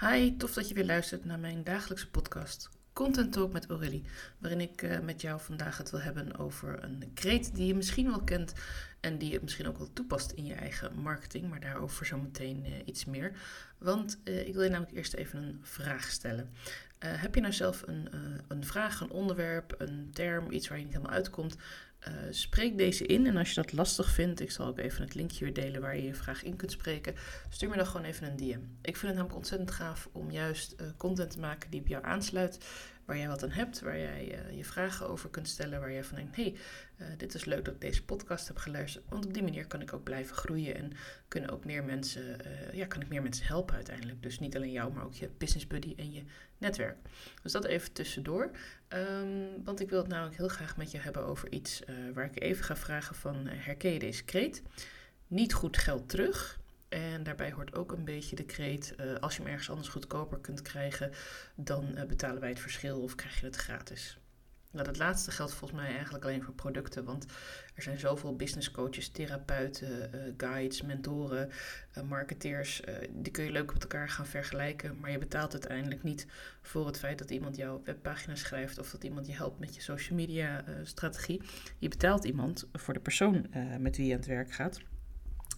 Hi, tof dat je weer luistert naar mijn dagelijkse podcast Content Talk met Aurélie, waarin ik uh, met jou vandaag het wil hebben over een kreet die je misschien wel kent en die je misschien ook wel toepast in je eigen marketing, maar daarover zometeen uh, iets meer. Want uh, ik wil je namelijk eerst even een vraag stellen. Heb je nou zelf een, een vraag, een onderwerp, een term, iets waar je niet helemaal uitkomt? Uh, spreek deze in en als je dat lastig vindt, ik zal ook even het linkje weer delen waar je je vraag in kunt spreken, stuur me dan gewoon even een DM. Ik vind het namelijk ontzettend gaaf om juist content te maken die op jou aansluit, waar jij wat aan hebt, waar jij uh, je vragen over kunt stellen, waar jij van denkt, hey, dit is leuk dat ik deze podcast heb geluisterd, want op die manier kan ik ook blijven groeien en kunnen ook meer mensen, ja, kan ik meer mensen helpen uiteindelijk. Dus niet alleen jou, maar ook je business buddy en je netwerk. Dus dat even tussendoor. Um, want ik wil het namelijk heel graag met je hebben over iets waar ik even ga vragen van herken je deze kreet? Niet goed geld terug. En daarbij hoort ook een beetje de kreet, uh, als je hem ergens anders goedkoper kunt krijgen, dan betalen wij het verschil of krijg je het gratis. Nou, dat laatste geldt volgens mij eigenlijk alleen voor producten, want er zijn zoveel business coaches, therapeuten, uh, guides, mentoren, marketeers. Die kun je leuk met elkaar gaan vergelijken, maar je betaalt uiteindelijk niet voor het feit dat iemand jouw webpagina schrijft of dat iemand je helpt met je social media strategie. Je betaalt iemand voor de persoon met wie je aan het werk gaat.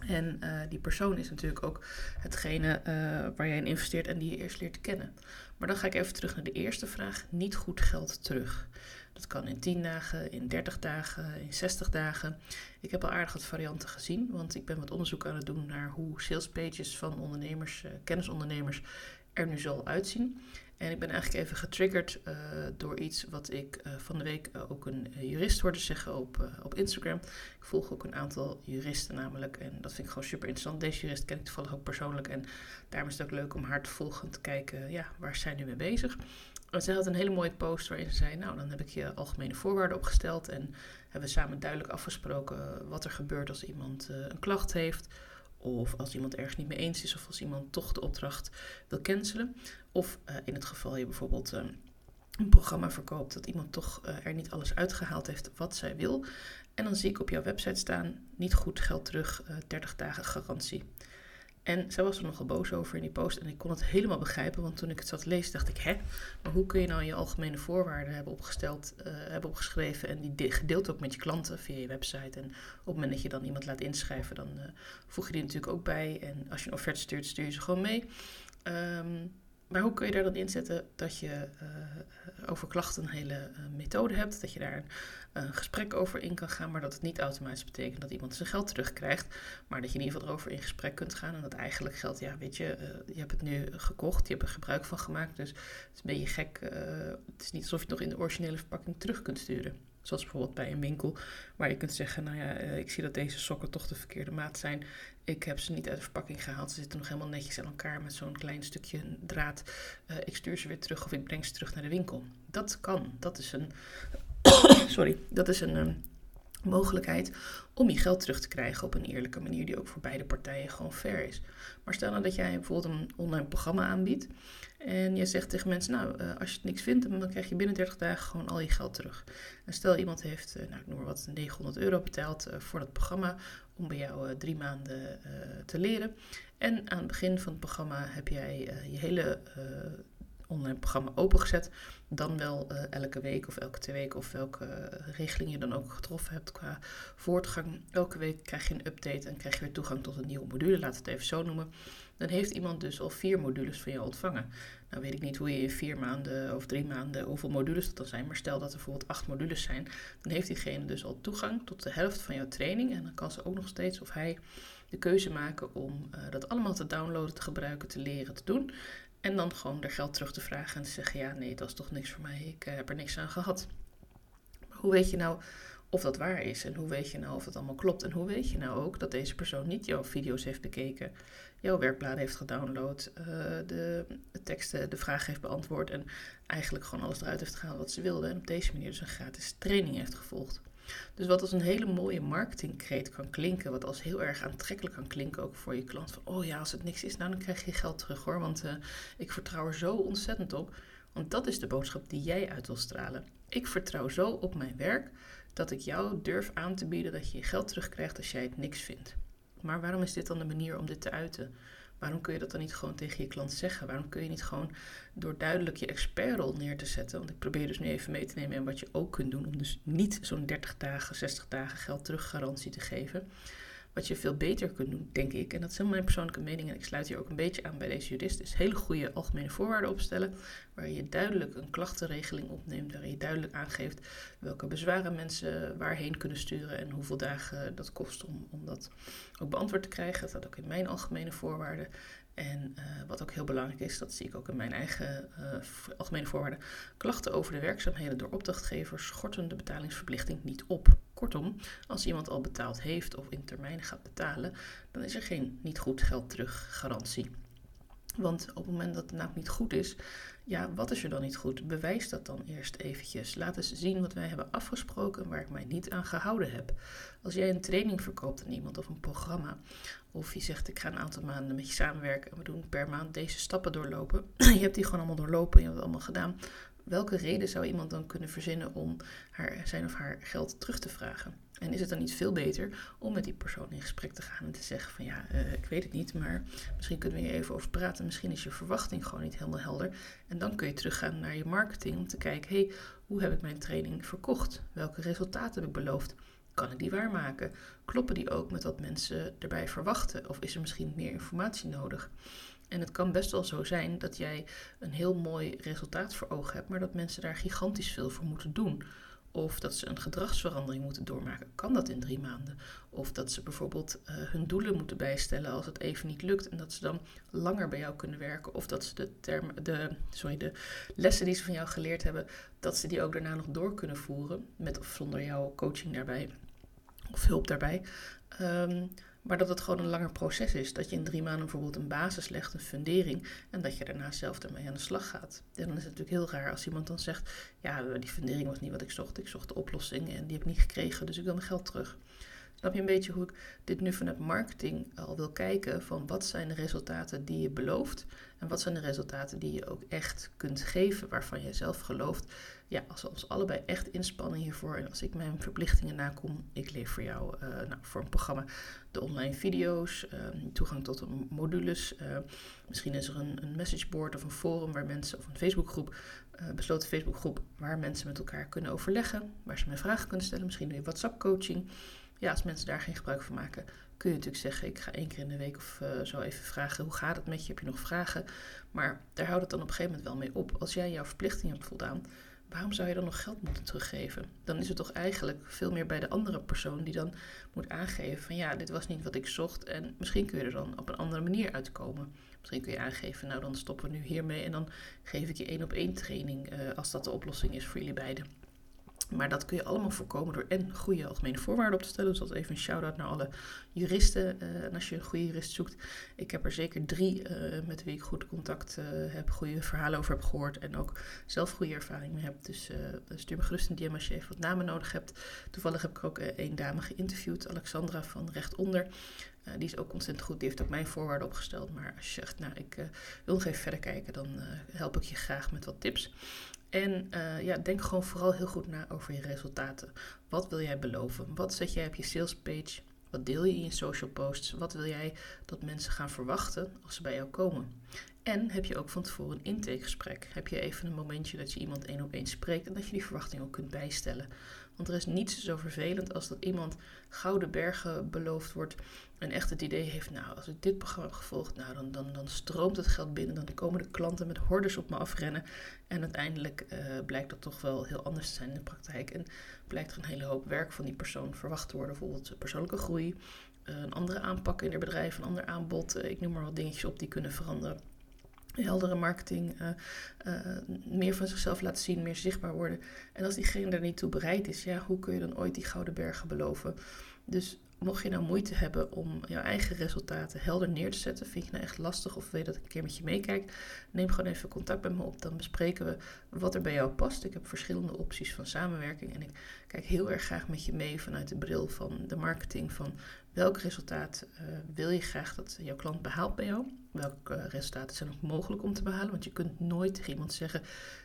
En uh, die persoon is natuurlijk ook hetgene uh, waar jij in investeert en die je eerst leert kennen. Maar dan ga ik even terug naar de eerste vraag. Niet goed geld terug. Dat kan in 10 dagen, in 30 dagen, in 60 dagen. Ik heb al aardig wat varianten gezien, want ik ben wat onderzoek aan het doen naar hoe salespages van ondernemers, uh, kennisondernemers, er nu zo uitzien. En ik ben eigenlijk even getriggerd uh, door iets wat ik uh, van de week uh, ook een jurist hoorde zeggen op, op Instagram. Ik volg ook een aantal juristen namelijk en dat vind ik gewoon super interessant. Deze jurist ken ik toevallig ook persoonlijk en daarom is het ook leuk om haar te volgen en te kijken, ja, waar zijn nu mee bezig. En zij had een hele mooie post waarin ze zei, nou dan heb ik je algemene voorwaarden opgesteld en hebben we samen duidelijk afgesproken wat er gebeurt als iemand een klacht heeft of als iemand ergens niet mee eens is, of als iemand toch de opdracht wil cancelen. Of uh, in het geval je bijvoorbeeld uh, een programma verkoopt, dat iemand toch uh, er niet alles uitgehaald heeft wat zij wil. En dan zie ik op jouw website staan: niet goed geld terug, 30 dagen garantie. En zij was er nogal boos over in die post. En ik kon het helemaal begrijpen, want toen ik het zat te lezen, dacht ik: hè, maar hoe kun je nou je algemene voorwaarden hebben opgesteld, uh, hebben opgeschreven en die gedeeld ook met je klanten via je website? En op het moment dat je dan iemand laat inschrijven, dan uh, voeg je die natuurlijk ook bij. En als je een offerte stuurt, stuur je ze gewoon mee. Um, maar hoe kun je daar dan inzetten dat je uh, over klachten een hele uh, methode hebt, dat je daar een, gesprek over in kan gaan, maar dat het niet automatisch betekent dat iemand zijn geld terugkrijgt, maar dat je in ieder geval erover in gesprek kunt gaan en dat eigenlijk geldt, ja weet je, uh, je hebt het nu gekocht, je hebt er gebruik van gemaakt, dus het is een beetje gek, het is niet alsof je het nog in de originele verpakking terug kunt sturen. Zoals bijvoorbeeld bij een winkel, waar je kunt zeggen: Nou ja, ik zie dat deze sokken toch de verkeerde maat zijn. Ik heb ze niet uit de verpakking gehaald. Ze zitten nog helemaal netjes aan elkaar met zo'n klein stukje draad. Uh, ik stuur ze weer terug of ik breng ze terug naar de winkel. Dat kan. Dat is een. Sorry, dat is een. Um, mogelijkheid om je geld terug te krijgen op een eerlijke manier die ook voor beide partijen gewoon fair is. Maar stel nou dat jij bijvoorbeeld een online programma aanbiedt en je zegt tegen mensen, nou, uh, als je het niks vindt, dan krijg je binnen 30 dagen gewoon al je geld terug. En stel iemand heeft, uh, nou, ik noem maar wat, 900 euro betaald uh, voor dat programma om bij jou drie maanden te leren. En aan het begin van het programma heb jij je hele online programma opengezet. Dan wel uh, elke week of elke twee weken of welke regeling je dan ook getroffen hebt qua voortgang. Elke week krijg je een update en krijg je weer toegang tot een nieuwe module, laat het even zo noemen. Dan heeft iemand dus al vier modules van jou ontvangen. Nou weet ik niet hoe je in vier maanden of drie maanden hoeveel modules dat dan zijn, maar stel dat er bijvoorbeeld acht modules zijn, dan heeft diegene dus al toegang tot de helft van jouw training en dan kan ze ook nog steeds of hij de keuze maken om uh, dat allemaal te downloaden, te gebruiken, te leren, te doen. En dan gewoon er geld terug te vragen en te zeggen: ja, nee, dat is toch niks voor mij, ik uh, heb er niks aan gehad. Hoe weet je nou of dat waar is? En hoe weet je nou of het allemaal klopt? En hoe weet je nou ook dat deze persoon niet jouw video's heeft bekeken, jouw werkbladen heeft gedownload, uh, de teksten, de vraag heeft beantwoord en eigenlijk gewoon alles eruit heeft gehaald wat ze wilde en op deze manier dus een gratis training heeft gevolgd? Dus wat als een hele mooie marketingkreet kan klinken, wat als heel erg aantrekkelijk kan klinken ook voor je klant. Van, oh ja, als het niks is, nou dan krijg je geld terug hoor, want uh, ik vertrouw er zo ontzettend op. Want dat is de boodschap die jij uit wil stralen. Ik vertrouw zo op mijn werk dat ik jou durf aan te bieden dat je je geld terugkrijgt als jij het niks vindt. Maar waarom is dit dan de manier om dit te uiten? Waarom kun je dat dan niet gewoon tegen je klant zeggen? Waarom kun je niet gewoon door duidelijk je expertrol neer te zetten? Want ik probeer dus nu even mee te nemen en wat je ook kunt doen om dus niet zo'n 30 dagen, 60 dagen geld teruggarantie te geven. Wat je veel beter kunt doen, denk ik, en dat is mijn persoonlijke mening, en ik sluit hier ook een beetje aan bij deze jurist, is hele goede algemene voorwaarden opstellen, waar je duidelijk een klachtenregeling opneemt, waar je duidelijk aangeeft welke bezwaren mensen waarheen kunnen sturen en hoeveel dagen dat kost om, om dat ook beantwoord te krijgen. Dat staat ook in mijn algemene voorwaarden. En uh, wat ook heel belangrijk is, dat zie ik ook in mijn eigen uh, algemene voorwaarden, klachten over de werkzaamheden door opdrachtgevers schorten de betalingsverplichting niet op. Kortom, als iemand al betaald heeft of in termijn gaat betalen, dan is er geen niet goed geld terug garantie. Want op het moment dat het nou niet goed is, ja, wat is er dan niet goed? Bewijs dat dan eerst eventjes. Laat eens zien wat wij hebben afgesproken waar ik mij niet aan gehouden heb. Als jij een training verkoopt aan iemand of een programma, of je zegt ik ga een aantal maanden met je samenwerken en we doen per maand deze stappen doorlopen. je hebt die gewoon allemaal doorlopen, je hebt het allemaal gedaan. Welke reden zou iemand dan kunnen verzinnen om haar, zijn of haar geld terug te vragen? En is het dan niet veel beter om met die persoon in gesprek te gaan en te zeggen van ja, uh, ik weet het niet, maar misschien kunnen we hier even over praten. Misschien is je verwachting gewoon niet helemaal helder. En dan kun je teruggaan naar je marketing om te kijken, hey, hoe heb ik mijn training verkocht? Welke resultaten heb ik beloofd? Kan ik die waarmaken? Kloppen die ook met wat mensen erbij verwachten? Of is er misschien meer informatie nodig? En het kan best wel zo zijn dat jij een heel mooi resultaat voor ogen hebt, maar dat mensen daar gigantisch veel voor moeten doen. Of dat ze een gedragsverandering moeten doormaken. Kan dat in drie maanden? Of dat ze bijvoorbeeld uh, hun doelen moeten bijstellen als het even niet lukt. En dat ze dan langer bij jou kunnen werken. Of dat ze de, term, de, sorry, de lessen die ze van jou geleerd hebben, dat ze die ook daarna nog door kunnen voeren. Met of zonder jouw coaching daarbij. Of hulp daarbij. Um, maar dat het gewoon een langer proces is. Dat je in drie maanden bijvoorbeeld een basis legt, een fundering. En dat je daarna zelf ermee aan de slag gaat. En dan is het natuurlijk heel raar als iemand dan zegt: Ja, die fundering was niet wat ik zocht. Ik zocht de oplossing en die heb ik niet gekregen. Dus ik wil mijn geld terug. Snap je een beetje hoe ik dit nu vanuit marketing al wil kijken? Van wat zijn de resultaten die je belooft? En wat zijn de resultaten die je ook echt kunt geven, waarvan je zelf gelooft? Ja, als we ons allebei echt inspannen hiervoor en als ik mijn verplichtingen nakom, ik leef voor jou uh, nou, voor een programma de online video's, uh, toegang tot modules. Uh, misschien is er een, een messageboard of een forum waar mensen, of een Facebookgroep, besloten Facebookgroep, waar mensen met elkaar kunnen overleggen, waar ze mij vragen kunnen stellen. Misschien je WhatsApp coaching ja, als mensen daar geen gebruik van maken, kun je natuurlijk zeggen: ik ga één keer in de week of uh, zo even vragen: hoe gaat het met je? Heb je nog vragen? Maar daar houdt het dan op een gegeven moment wel mee op. Als jij jouw verplichting hebt voldaan, waarom zou je dan nog geld moeten teruggeven? Dan is het toch eigenlijk veel meer bij de andere persoon die dan moet aangeven: van ja, dit was niet wat ik zocht. En misschien kun je er dan op een andere manier uitkomen. Misschien kun je aangeven: nou, dan stoppen we nu hiermee en dan geef ik je één op één training uh, als dat de oplossing is voor jullie beiden. Maar dat kun je allemaal voorkomen door en goede algemene voorwaarden op te stellen. Dus dat even een shout-out naar alle juristen. En als je een goede jurist zoekt, ik heb er zeker drie uh, met wie ik goed contact uh, heb, goede verhalen over heb gehoord en ook zelf goede ervaring mee heb. Dus stuur me gerust een DM als je even wat namen nodig hebt. Toevallig heb ik ook één dame geïnterviewd, Alexandra van Rechtonder. Uh, die is ook ontzettend goed. Die heeft ook mijn voorwaarden opgesteld. Maar als je zegt, nou, ik wil nog even verder kijken, dan help ik je graag met wat tips. En uh, ja, denk gewoon vooral heel goed na over je resultaten. Wat wil jij beloven? Wat zet jij op je salespage? Wat deel je in je social posts? Wat wil jij dat mensen gaan verwachten als ze bij jou komen? En heb je ook van tevoren een intakegesprek? Heb je even een momentje dat je iemand één op één spreekt en dat je die verwachting ook kunt bijstellen? Want er is niets zo vervelend als dat iemand gouden bergen beloofd wordt en echt het idee heeft, nou, als ik dit programma gevolgd, nou, dan, dan, stroomt het geld binnen, dan komen de klanten met hordes op me afrennen. En uiteindelijk uh, blijkt dat toch wel heel anders te zijn in de praktijk. En blijkt er een hele hoop werk van die persoon verwacht te worden, bijvoorbeeld persoonlijke groei, uh, een andere aanpak in het bedrijf, een ander aanbod. Uh, ik noem maar wat dingetjes op die kunnen veranderen heldere marketing, uh, uh, meer van zichzelf laten zien, meer zichtbaar worden. En als diegene daar niet toe bereid is, ja, hoe kun je dan ooit die gouden bergen beloven? Dus mocht je nou moeite hebben om jouw eigen resultaten helder neer te zetten, vind je nou echt lastig of wil je dat ik een keer met je meekijk, neem gewoon even contact met me op. Dan bespreken we wat er bij jou past. Ik heb verschillende opties van samenwerking en ik kijk heel erg graag met je mee vanuit de bril van de marketing van welk resultaat uh, wil je graag dat jouw klant behaalt bij jou welke resultaten zijn nog mogelijk om te behalen. Want je kunt nooit tegen iemand zeggen,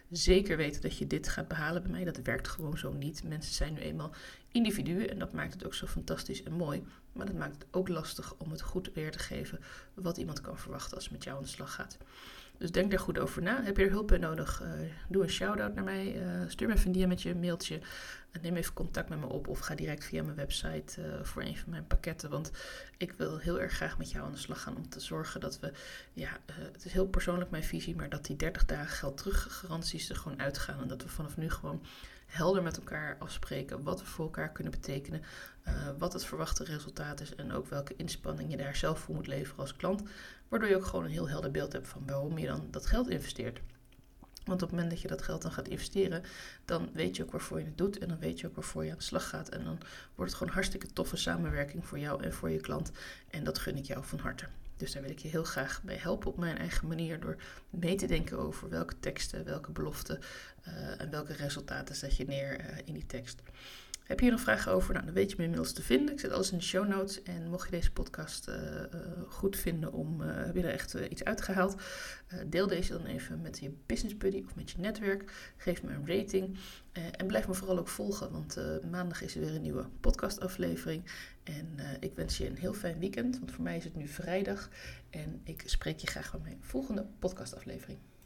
zeker weten dat je dit gaat behalen bij mij. Dat werkt gewoon zo niet. Mensen zijn nu eenmaal individuen en dat maakt het ook zo fantastisch en mooi. Maar dat maakt het ook lastig om het goed weer te geven wat iemand kan verwachten als het met jou aan de slag gaat. Dus denk daar goed over na. Heb je er hulp bij nodig? Uh, doe een shout-out naar mij. Uh, stuur me even een met je mailtje. Neem even contact met me op of ga direct via mijn website voor een van mijn pakketten. Want ik wil heel erg graag met jou aan de slag gaan om te zorgen dat we, ja, het is heel persoonlijk mijn visie, maar dat die 30 dagen geld teruggaranties er gewoon uitgaan. En dat we vanaf nu gewoon helder met elkaar afspreken wat we voor elkaar kunnen betekenen, wat het verwachte resultaat is en ook welke inspanning je daar zelf voor moet leveren als klant. Waardoor je ook gewoon een heel helder beeld hebt van waarom je dan dat geld investeert. Want op het moment dat je dat geld dan gaat investeren, dan weet je ook waarvoor je het doet en dan weet je ook waarvoor je aan de slag gaat. En dan wordt het gewoon hartstikke toffe samenwerking voor jou en voor je klant. En dat gun ik jou van harte. Dus daar wil ik je heel graag bij helpen op mijn eigen manier door mee te denken over welke teksten, welke beloften uh, en welke resultaten zet je neer uh, in die tekst. Heb je hier nog vragen over? Nou, dan weet je me inmiddels te vinden. Ik zet alles in de show notes. En mocht je deze podcast uh, uh, goed vinden om, uh, heb je er echt iets uitgehaald, deel deze dan even met je business buddy of met je netwerk. Geef me een rating. en blijf me vooral ook volgen, want maandag is er weer een nieuwe podcastaflevering. En ik wens je een heel fijn weekend, want voor mij is het nu vrijdag. En ik spreek je graag bij mijn volgende podcastaflevering.